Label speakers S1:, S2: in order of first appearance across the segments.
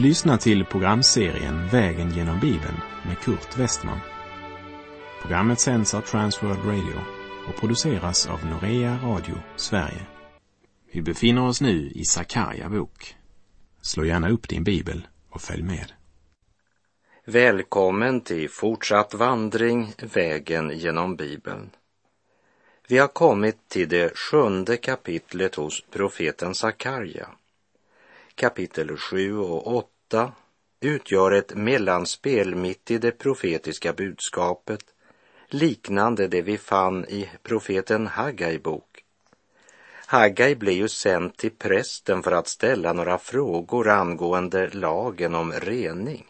S1: Du lyssnar till programserien Vägen genom Bibeln med Kurt Westman. Programmet sänds av Transworld Radio och produceras av Norea Radio Sverige. Vi befinner oss nu i Sakarja bok. Slå gärna upp din bibel och följ med.
S2: Välkommen till fortsatt vandring Vägen genom Bibeln. Vi har kommit till det sjunde kapitlet hos profeten Sakarja. Kapitel 7 och 8 utgör ett mellanspel mitt i det profetiska budskapet, liknande det vi fann i profeten Haggai bok. Haggai blev ju sänd till prästen för att ställa några frågor angående lagen om rening.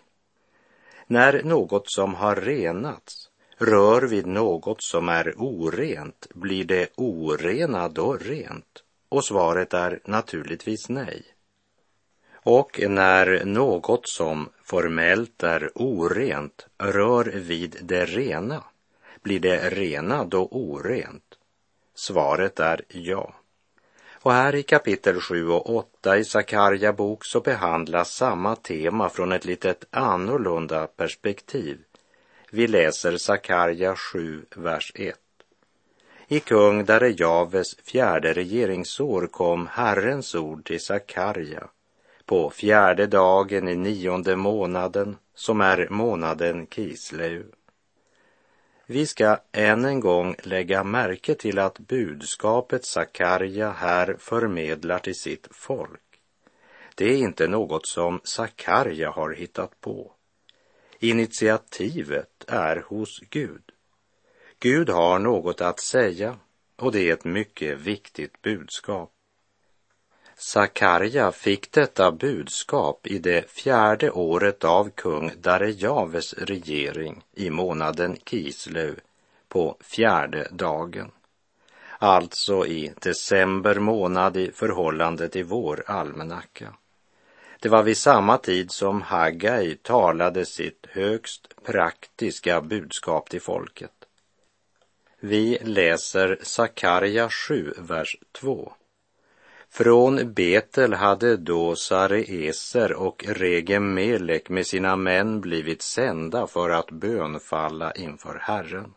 S2: När något som har renats rör vid något som är orent, blir det orena då rent? Och svaret är naturligtvis nej. Och när något som formellt är orent rör vid det rena, blir det rena då orent? Svaret är ja. Och här i kapitel 7 och 8 i Sakarja bok så behandlas samma tema från ett litet annorlunda perspektiv. Vi läser Sakarja 7, vers 1. I kung Darejaves fjärde regeringsår kom Herrens ord till Sakarja på fjärde dagen i nionde månaden, som är månaden Kisleu. Vi ska än en gång lägga märke till att budskapet Sakarja här förmedlar till sitt folk. Det är inte något som Sakarja har hittat på. Initiativet är hos Gud. Gud har något att säga och det är ett mycket viktigt budskap. Sakarja fick detta budskap i det fjärde året av kung Darejaves regering i månaden Kislev, på fjärde dagen. Alltså i december månad i förhållande till vår almanacka. Det var vid samma tid som Haggai talade sitt högst praktiska budskap till folket. Vi läser Sakarja 7, vers 2. Från Betel hade då Sareeser och Regemelek med sina män blivit sända för att bönfalla inför Herren.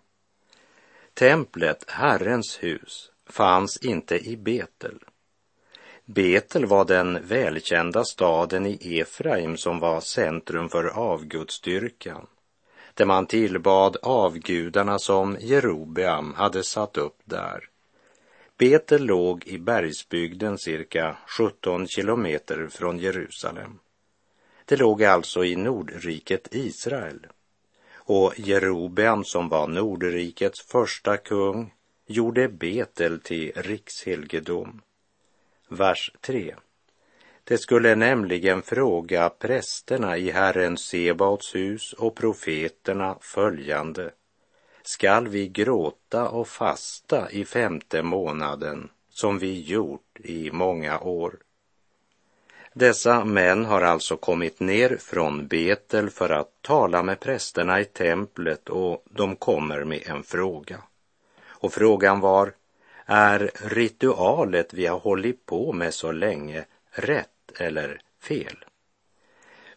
S2: Templet, Herrens hus, fanns inte i Betel. Betel var den välkända staden i Efraim som var centrum för avgudsdyrkan, där man tillbad avgudarna som Jerobeam hade satt upp där. Betel låg i bergsbygden cirka 17 kilometer från Jerusalem. Det låg alltså i Nordriket Israel. Och Jerobeam som var Nordrikets första kung gjorde Betel till rikshelgedom. Vers 3. Det skulle nämligen fråga prästerna i Herren Sebaots hus och profeterna följande skall vi gråta och fasta i femte månaden som vi gjort i många år. Dessa män har alltså kommit ner från Betel för att tala med prästerna i templet och de kommer med en fråga. Och frågan var, är ritualet vi har hållit på med så länge rätt eller fel?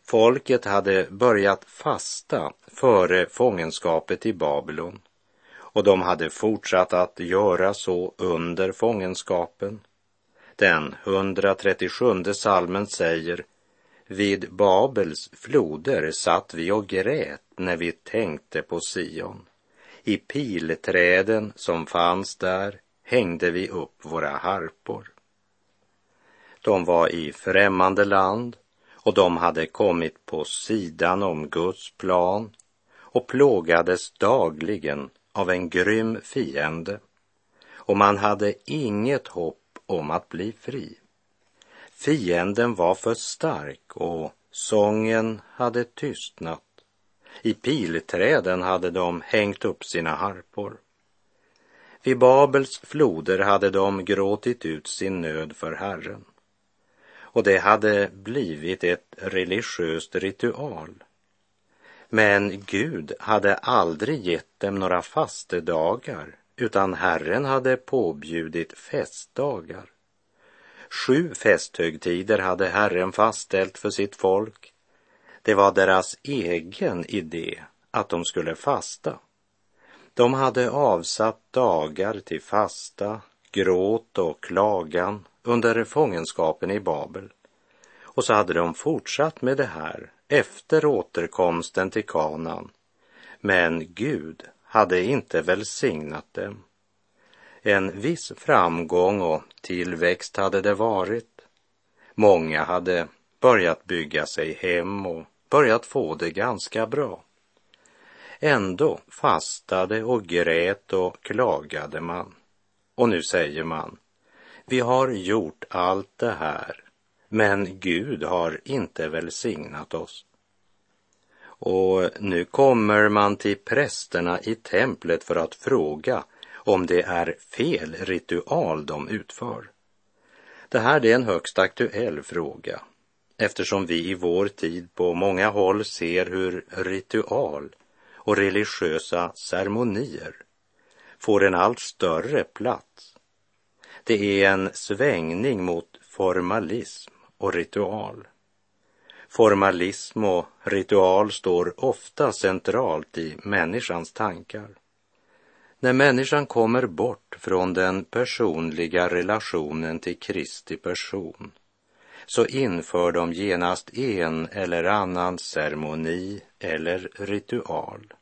S2: Folket hade börjat fasta före fångenskapet i Babylon och de hade fortsatt att göra så under fångenskapen. Den 137 salmen säger Vid Babels floder satt vi och grät när vi tänkte på Sion. I pilträden som fanns där hängde vi upp våra harpor. De var i främmande land och de hade kommit på sidan om Guds plan och plågades dagligen av en grym fiende och man hade inget hopp om att bli fri. Fienden var för stark och sången hade tystnat. I pilträden hade de hängt upp sina harpor. Vid Babels floder hade de gråtit ut sin nöd för Herren och det hade blivit ett religiöst ritual. Men Gud hade aldrig gett dem några fastedagar utan Herren hade påbjudit festdagar. Sju festhögtider hade Herren fastställt för sitt folk Det var deras egen idé att de skulle fasta. De hade avsatt dagar till fasta, gråt och klagan under fångenskapen i Babel. Och så hade de fortsatt med det här efter återkomsten till Kanan. Men Gud hade inte välsignat dem. En viss framgång och tillväxt hade det varit. Många hade börjat bygga sig hem och börjat få det ganska bra. Ändå fastade och grät och klagade man. Och nu säger man, vi har gjort allt det här, men Gud har inte välsignat oss. Och nu kommer man till prästerna i templet för att fråga om det är fel ritual de utför. Det här är en högst aktuell fråga eftersom vi i vår tid på många håll ser hur ritual och religiösa ceremonier får en allt större plats. Det är en svängning mot formalism och ritual. Formalism och ritual står ofta centralt i människans tankar. När människan kommer bort från den personliga relationen till Kristi person så inför de genast en eller annan ceremoni eller ritual.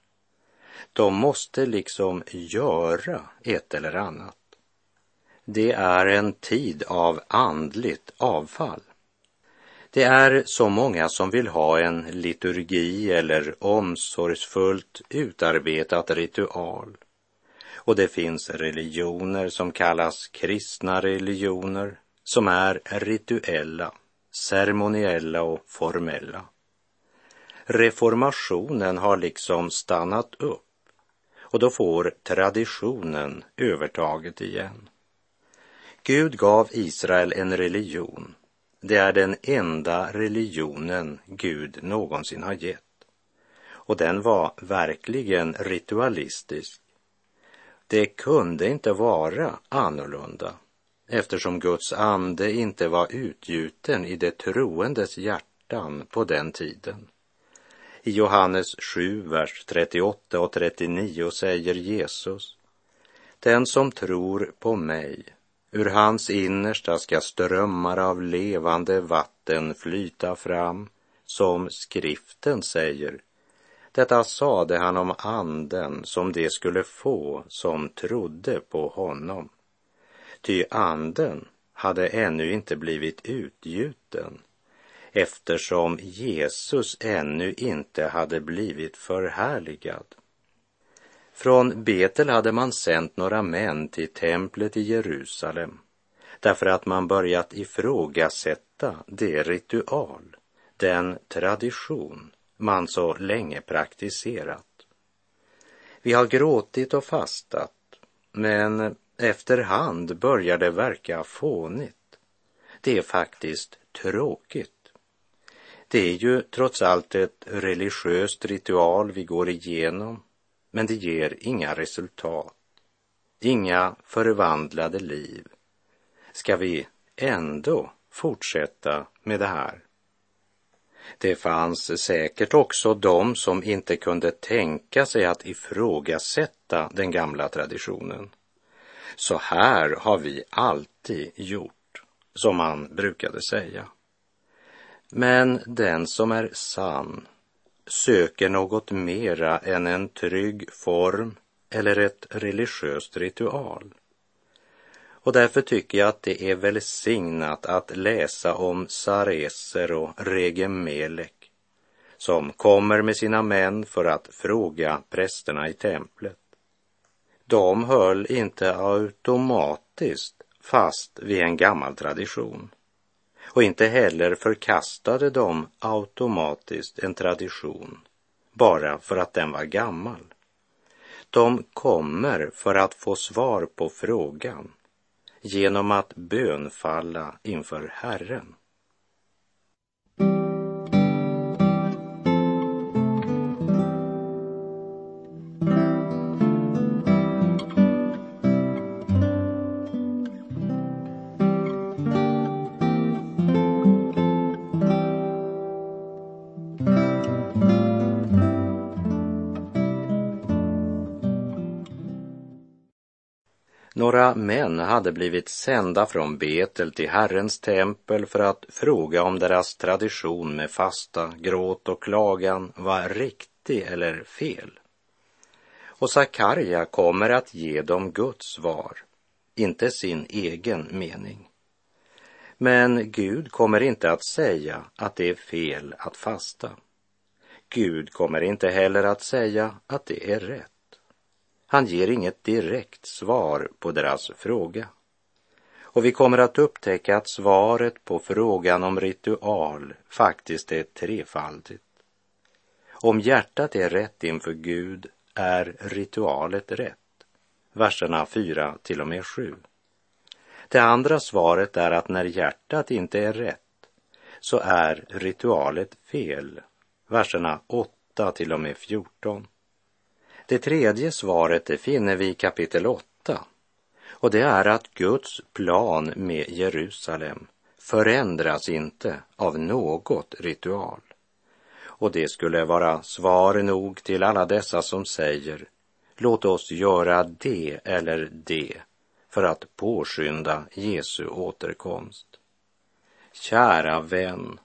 S2: De måste liksom göra ett eller annat. Det är en tid av andligt avfall. Det är så många som vill ha en liturgi eller omsorgsfullt utarbetat ritual. Och det finns religioner som kallas kristna religioner som är rituella, ceremoniella och formella. Reformationen har liksom stannat upp och då får traditionen övertaget igen. Gud gav Israel en religion. Det är den enda religionen Gud någonsin har gett. Och den var verkligen ritualistisk. Det kunde inte vara annorlunda eftersom Guds ande inte var utgjuten i det troendes hjärtan på den tiden. I Johannes 7, vers 38 och 39 säger Jesus Den som tror på mig, ur hans innersta ska strömmar av levande vatten flyta fram, som skriften säger. Detta sade han om anden som de skulle få som trodde på honom. Ty anden hade ännu inte blivit utgjuten eftersom Jesus ännu inte hade blivit förhärligad. Från Betel hade man sänt några män till templet i Jerusalem därför att man börjat ifrågasätta det ritual, den tradition man så länge praktiserat. Vi har gråtit och fastat, men efterhand börjar det verka fånigt. Det är faktiskt tråkigt. Det är ju trots allt ett religiöst ritual vi går igenom, men det ger inga resultat, inga förvandlade liv. Ska vi ändå fortsätta med det här? Det fanns säkert också de som inte kunde tänka sig att ifrågasätta den gamla traditionen. Så här har vi alltid gjort, som man brukade säga. Men den som är sann söker något mera än en trygg form eller ett religiöst ritual. Och därför tycker jag att det är välsignat att läsa om Sareser och Regemelek som kommer med sina män för att fråga prästerna i templet. De höll inte automatiskt fast vid en gammal tradition och inte heller förkastade de automatiskt en tradition bara för att den var gammal. De kommer för att få svar på frågan genom att bönfalla inför Herren. Män hade blivit sända från Betel till Herrens tempel för att fråga om deras tradition med fasta, gråt och klagan var riktig eller fel. Och Sakarja kommer att ge dem Guds svar, inte sin egen mening. Men Gud kommer inte att säga att det är fel att fasta. Gud kommer inte heller att säga att det är rätt. Han ger inget direkt svar på deras fråga. Och vi kommer att upptäcka att svaret på frågan om ritual faktiskt är trefaldigt. Om hjärtat är rätt inför Gud är ritualet rätt. Verserna 4 till och med 7. Det andra svaret är att när hjärtat inte är rätt så är ritualet fel. Verserna 8 till och med 14. Det tredje svaret det finner vi i kapitel 8 och det är att Guds plan med Jerusalem förändras inte av något ritual. Och det skulle vara svar nog till alla dessa som säger låt oss göra det eller det för att påskynda Jesu återkomst. Kära vän,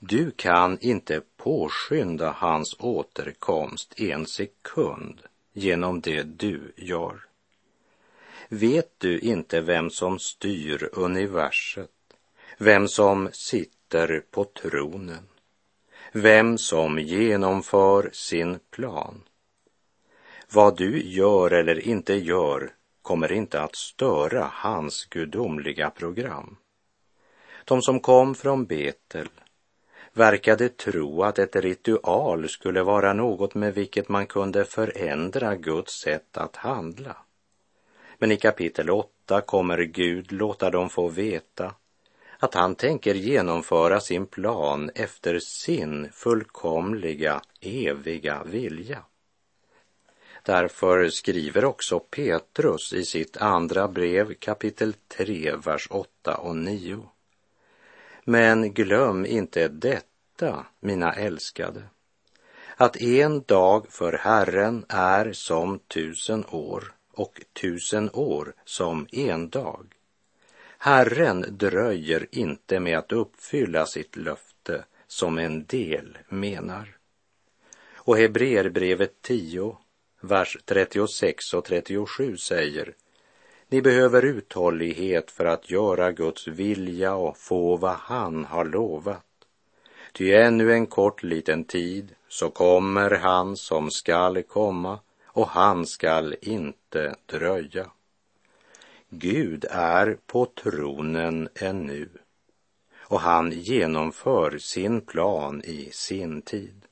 S2: du kan inte påskynda hans återkomst en sekund genom det du gör. Vet du inte vem som styr universet, vem som sitter på tronen, vem som genomför sin plan? Vad du gör eller inte gör kommer inte att störa hans gudomliga program. De som kom från Betel verkade tro att ett ritual skulle vara något med vilket man kunde förändra Guds sätt att handla. Men i kapitel 8 kommer Gud låta dem få veta att han tänker genomföra sin plan efter sin fullkomliga, eviga vilja. Därför skriver också Petrus i sitt andra brev kapitel 3, vers 8 och 9. Men glöm inte detta, mina älskade, att en dag för Herren är som tusen år och tusen år som en dag. Herren dröjer inte med att uppfylla sitt löfte som en del menar. Och Hebreerbrevet 10, vers 36 och 37 säger ni behöver uthållighet för att göra Guds vilja och få vad han har lovat. Ty ännu en kort liten tid så kommer han som skall komma och han skall inte dröja. Gud är på tronen ännu och han genomför sin plan i sin tid.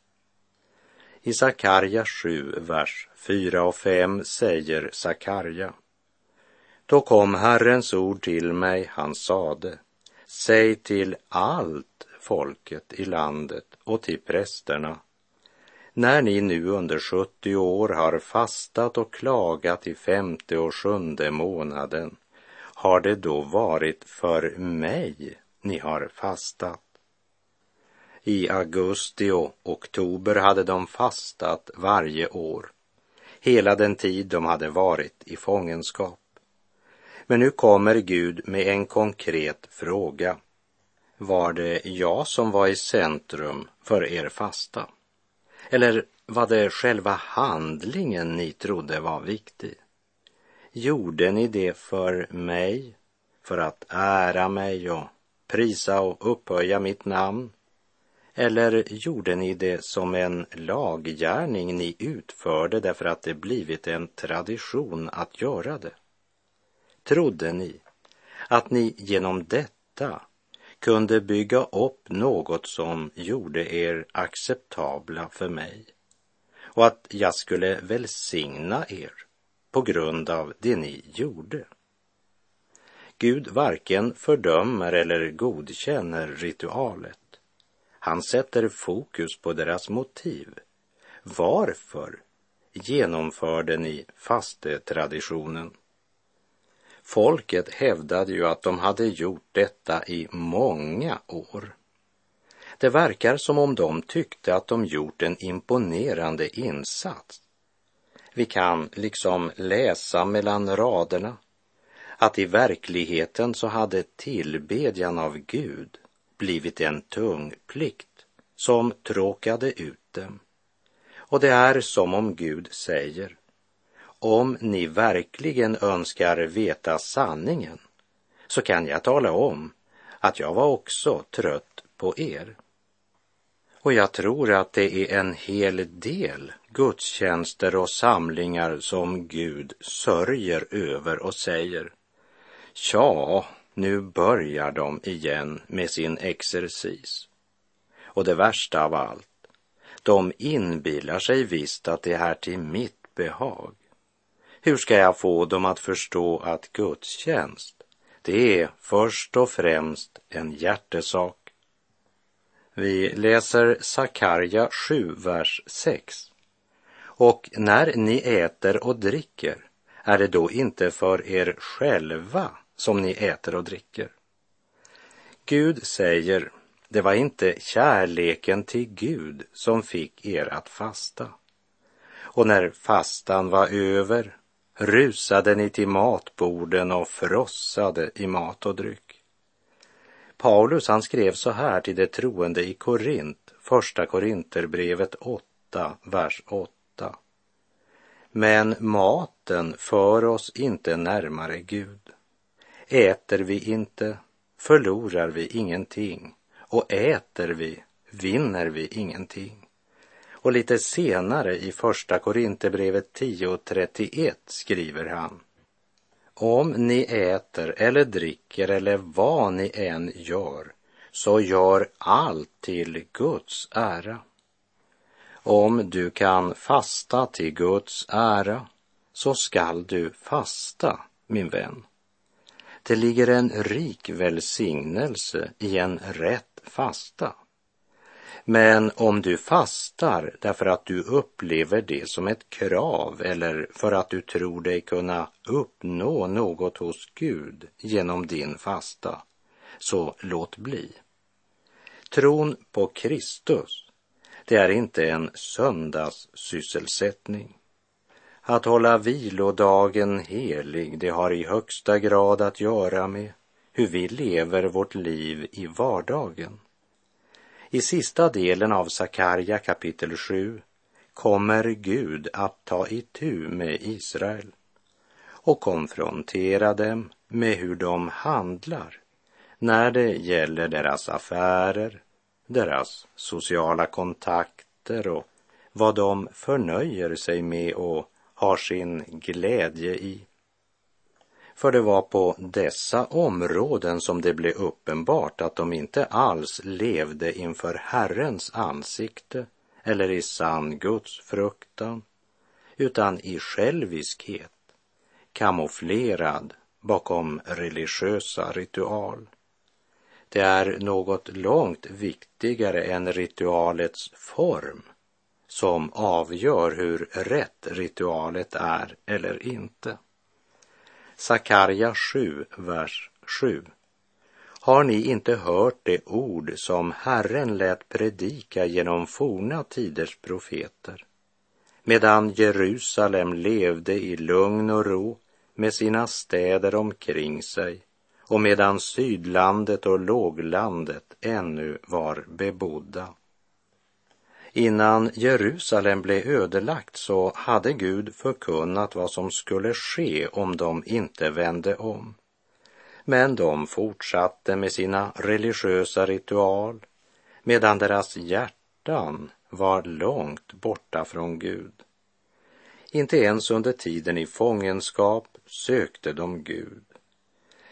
S2: I Sakarja 7, vers 4 och 5 säger Sakarja då kom Herrens ord till mig, han sade, säg till allt folket i landet och till prästerna, när ni nu under 70 år har fastat och klagat i femte och sjunde månaden, har det då varit för mig ni har fastat? I augusti och oktober hade de fastat varje år, hela den tid de hade varit i fångenskap. Men nu kommer Gud med en konkret fråga. Var det jag som var i centrum för er fasta? Eller var det själva handlingen ni trodde var viktig? Gjorde ni det för mig, för att ära mig och prisa och upphöja mitt namn? Eller gjorde ni det som en laggärning ni utförde därför att det blivit en tradition att göra det? Trodde ni att ni genom detta kunde bygga upp något som gjorde er acceptabla för mig och att jag skulle välsigna er på grund av det ni gjorde. Gud varken fördömer eller godkänner ritualet. Han sätter fokus på deras motiv. Varför genomförde ni fastetraditionen? Folket hävdade ju att de hade gjort detta i många år. Det verkar som om de tyckte att de gjort en imponerande insats. Vi kan liksom läsa mellan raderna att i verkligheten så hade tillbedjan av Gud blivit en tung plikt som tråkade ut dem. Och det är som om Gud säger, om ni verkligen önskar veta sanningen så kan jag tala om att jag var också trött på er. Och jag tror att det är en hel del gudstjänster och samlingar som Gud sörjer över och säger, Tja, nu börjar de igen med sin exercis. Och det värsta av allt, de inbillar sig visst att det är till mitt behag. Hur ska jag få dem att förstå att gudstjänst, det är först och främst en hjärtesak? Vi läser Sakarja 7, vers 6. Och när ni äter och dricker, är det då inte för er själva som ni äter och dricker? Gud säger, det var inte kärleken till Gud som fick er att fasta. Och när fastan var över rusade ni till matborden och frossade i mat och dryck. Paulus han skrev så här till de troende i Korint, första Korinterbrevet 8, vers 8. Men maten för oss inte närmare Gud. Äter vi inte förlorar vi ingenting och äter vi vinner vi ingenting. Och lite senare i första Korinthierbrevet 10.31 skriver han om ni äter eller dricker eller vad ni än gör, så gör allt till Guds ära. Om du kan fasta till Guds ära, så skall du fasta, min vän. Det ligger en rik välsignelse i en rätt fasta. Men om du fastar därför att du upplever det som ett krav eller för att du tror dig kunna uppnå något hos Gud genom din fasta, så låt bli. Tron på Kristus, det är inte en söndagssysselsättning. Att hålla vilodagen helig, det har i högsta grad att göra med hur vi lever vårt liv i vardagen. I sista delen av Sakarja kapitel 7 kommer Gud att ta itu med Israel och konfrontera dem med hur de handlar när det gäller deras affärer, deras sociala kontakter och vad de förnöjer sig med och har sin glädje i. För det var på dessa områden som det blev uppenbart att de inte alls levde inför Herrens ansikte eller i sann Guds fruktan, utan i själviskhet, kamouflerad bakom religiösa ritual. Det är något långt viktigare än ritualets form som avgör hur rätt ritualet är eller inte. Sakarja 7, vers 7. Har ni inte hört det ord som Herren lät predika genom forna tiders profeter? Medan Jerusalem levde i lugn och ro med sina städer omkring sig och medan sydlandet och låglandet ännu var bebodda. Innan Jerusalem blev ödelagt så hade Gud förkunnat vad som skulle ske om de inte vände om. Men de fortsatte med sina religiösa ritual medan deras hjärtan var långt borta från Gud. Inte ens under tiden i fångenskap sökte de Gud,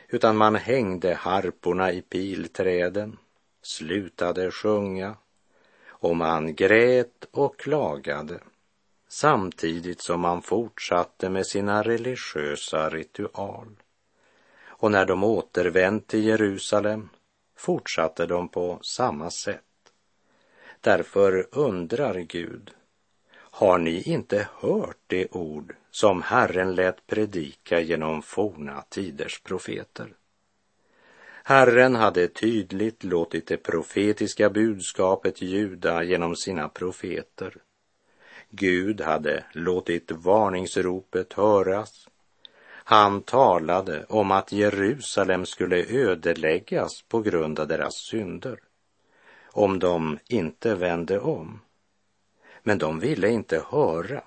S2: utan man hängde harporna i pilträden, slutade sjunga och man grät och klagade samtidigt som man fortsatte med sina religiösa ritual. Och när de återvänt till Jerusalem fortsatte de på samma sätt. Därför undrar Gud, har ni inte hört det ord som Herren lät predika genom forna tiders profeter? Herren hade tydligt låtit det profetiska budskapet ljuda genom sina profeter. Gud hade låtit varningsropet höras. Han talade om att Jerusalem skulle ödeläggas på grund av deras synder, om de inte vände om. Men de ville inte höra,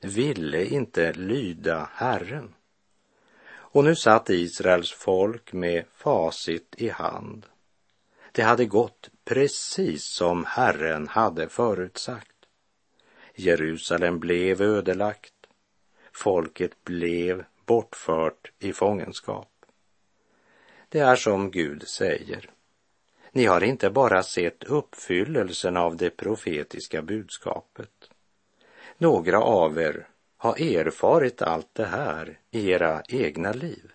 S2: ville inte lyda Herren. Och nu satt Israels folk med facit i hand. Det hade gått precis som Herren hade förutsagt. Jerusalem blev ödelagt. Folket blev bortfört i fångenskap. Det är som Gud säger. Ni har inte bara sett uppfyllelsen av det profetiska budskapet. Några av er har erfarit allt det här i era egna liv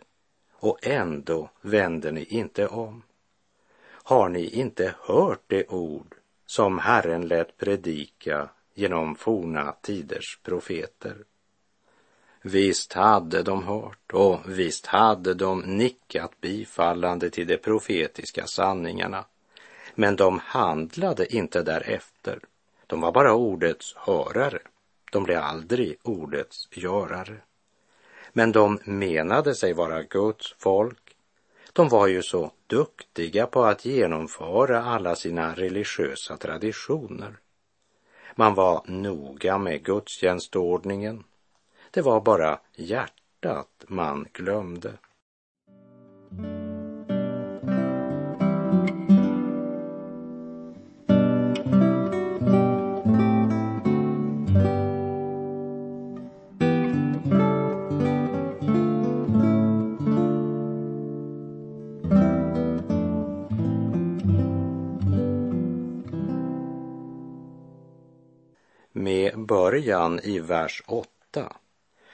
S2: och ändå vänder ni inte om. Har ni inte hört det ord som Herren lät predika genom forna tiders profeter? Visst hade de hört och visst hade de nickat bifallande till de profetiska sanningarna. Men de handlade inte därefter. De var bara ordets hörare. De blev aldrig ordets görare. Men de menade sig vara Guds folk. De var ju så duktiga på att genomföra alla sina religiösa traditioner. Man var noga med gudstjänstordningen. Det var bara hjärtat man glömde. Början i vers 8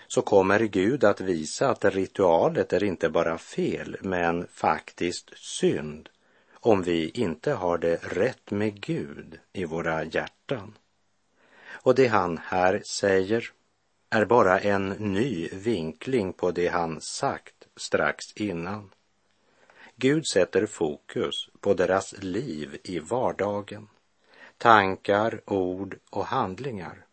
S2: så kommer Gud att visa att ritualet är inte bara fel, men faktiskt synd om vi inte har det rätt med Gud i våra hjärtan. Och det han här säger är bara en ny vinkling på det han sagt strax innan. Gud sätter fokus på deras liv i vardagen, tankar, ord och handlingar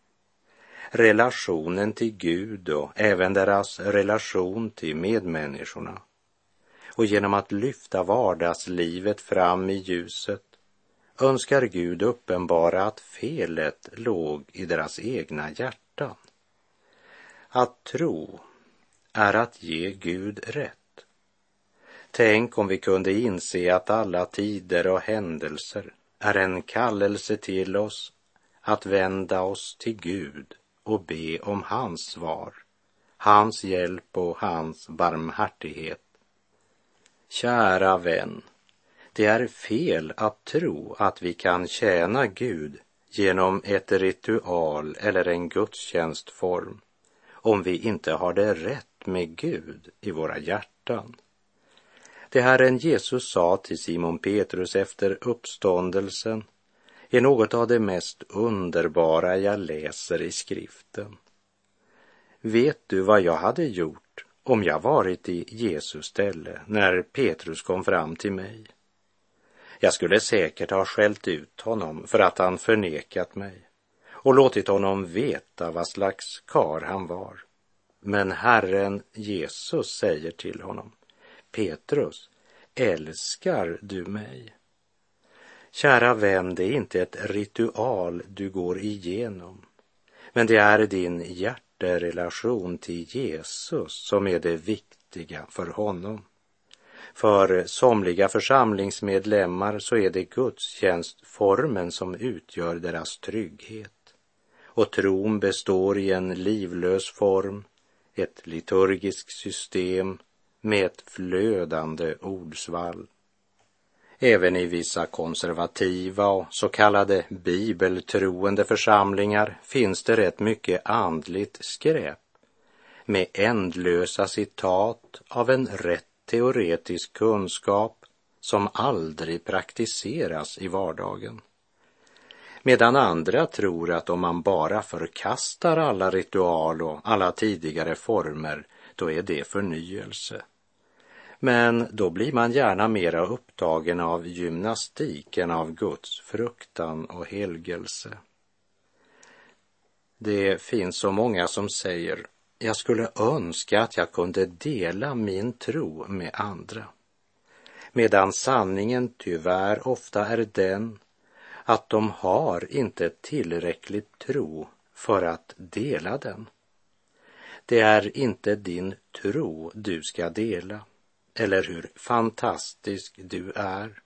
S2: relationen till Gud och även deras relation till medmänniskorna. Och genom att lyfta vardagslivet fram i ljuset önskar Gud uppenbara att felet låg i deras egna hjärtan. Att tro är att ge Gud rätt. Tänk om vi kunde inse att alla tider och händelser är en kallelse till oss att vända oss till Gud och be om hans svar, hans hjälp och hans barmhärtighet. Kära vän, det är fel att tro att vi kan tjäna Gud genom ett ritual eller en gudstjänstform om vi inte har det rätt med Gud i våra hjärtan. Det Herren Jesus sa till Simon Petrus efter uppståndelsen är något av det mest underbara jag läser i skriften. Vet du vad jag hade gjort om jag varit i Jesus ställe när Petrus kom fram till mig? Jag skulle säkert ha skällt ut honom för att han förnekat mig och låtit honom veta vad slags kar han var. Men Herren Jesus säger till honom, Petrus, älskar du mig? Kära vän, det är inte ett ritual du går igenom, men det är din hjärterelation till Jesus som är det viktiga för honom. För somliga församlingsmedlemmar så är det gudstjänstformen som utgör deras trygghet. Och tron består i en livlös form, ett liturgiskt system med ett flödande ordsvall. Även i vissa konservativa och så kallade bibeltroende församlingar finns det rätt mycket andligt skräp med ändlösa citat av en rätt teoretisk kunskap som aldrig praktiseras i vardagen. Medan andra tror att om man bara förkastar alla ritual och alla tidigare former, då är det förnyelse. Men då blir man gärna mera upptagen av gymnastik än av Guds fruktan och helgelse. Det finns så många som säger, jag skulle önska att jag kunde dela min tro med andra. Medan sanningen tyvärr ofta är den att de har inte tillräckligt tro för att dela den. Det är inte din tro du ska dela, eller hur fantastisk du är,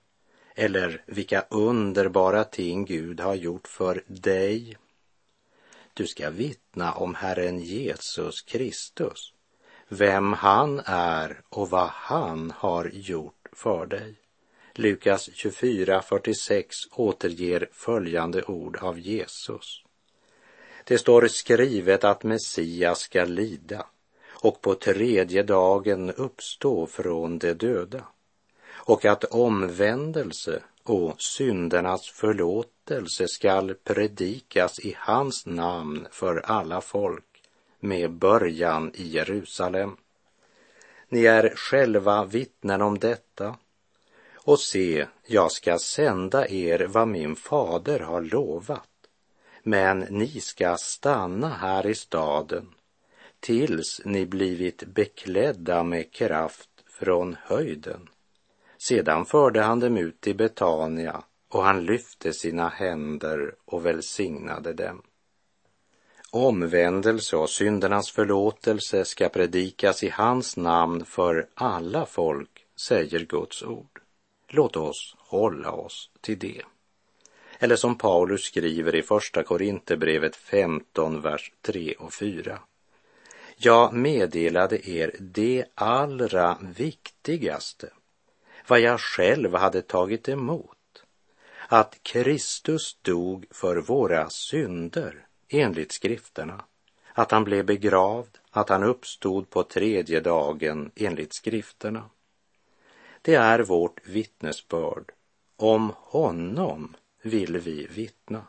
S2: eller vilka underbara ting Gud har gjort för dig. Du ska vittna om Herren Jesus Kristus, vem han är och vad han har gjort för dig. Lukas 24.46 återger följande ord av Jesus. Det står skrivet att Messias ska lida och på tredje dagen uppstå från de döda och att omvändelse och syndernas förlåtelse skall predikas i hans namn för alla folk med början i Jerusalem. Ni är själva vittnen om detta. Och se, jag ska sända er vad min fader har lovat men ni ska stanna här i staden tills ni blivit beklädda med kraft från höjden. Sedan förde han dem ut till Betania och han lyfte sina händer och välsignade dem. Omvändelse och syndernas förlåtelse ska predikas i hans namn för alla folk, säger Guds ord. Låt oss hålla oss till det. Eller som Paulus skriver i Första Korinthierbrevet 15, vers 3 och 4. Jag meddelade er det allra viktigaste, vad jag själv hade tagit emot, att Kristus dog för våra synder enligt skrifterna, att han blev begravd, att han uppstod på tredje dagen enligt skrifterna. Det är vårt vittnesbörd om honom vill vi vittna.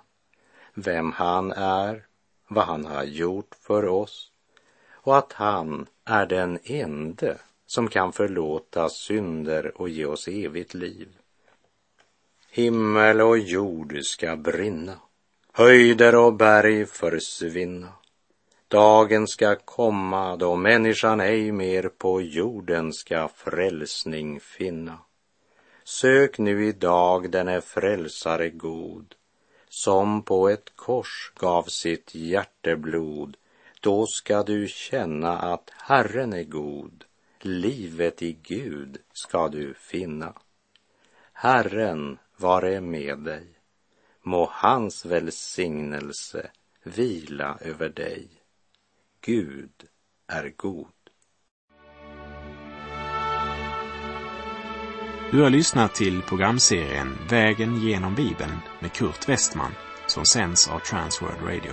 S2: Vem han är, vad han har gjort för oss och att han är den ende som kan förlåta synder och ge oss evigt liv. Himmel och jord ska brinna, höjder och berg försvinna. Dagen ska komma då människan ej mer på jorden ska frälsning finna. Sök nu idag denne frälsare god, som på ett kors gav sitt hjärteblod. Då ska du känna att Herren är god, livet i Gud ska du finna. Herren vare med dig, må hans välsignelse vila över dig. Gud är god.
S1: Du har lyssnat till programserien Vägen genom Bibeln med Kurt Westman som sänds av Transworld Radio.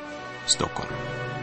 S1: Stockholm.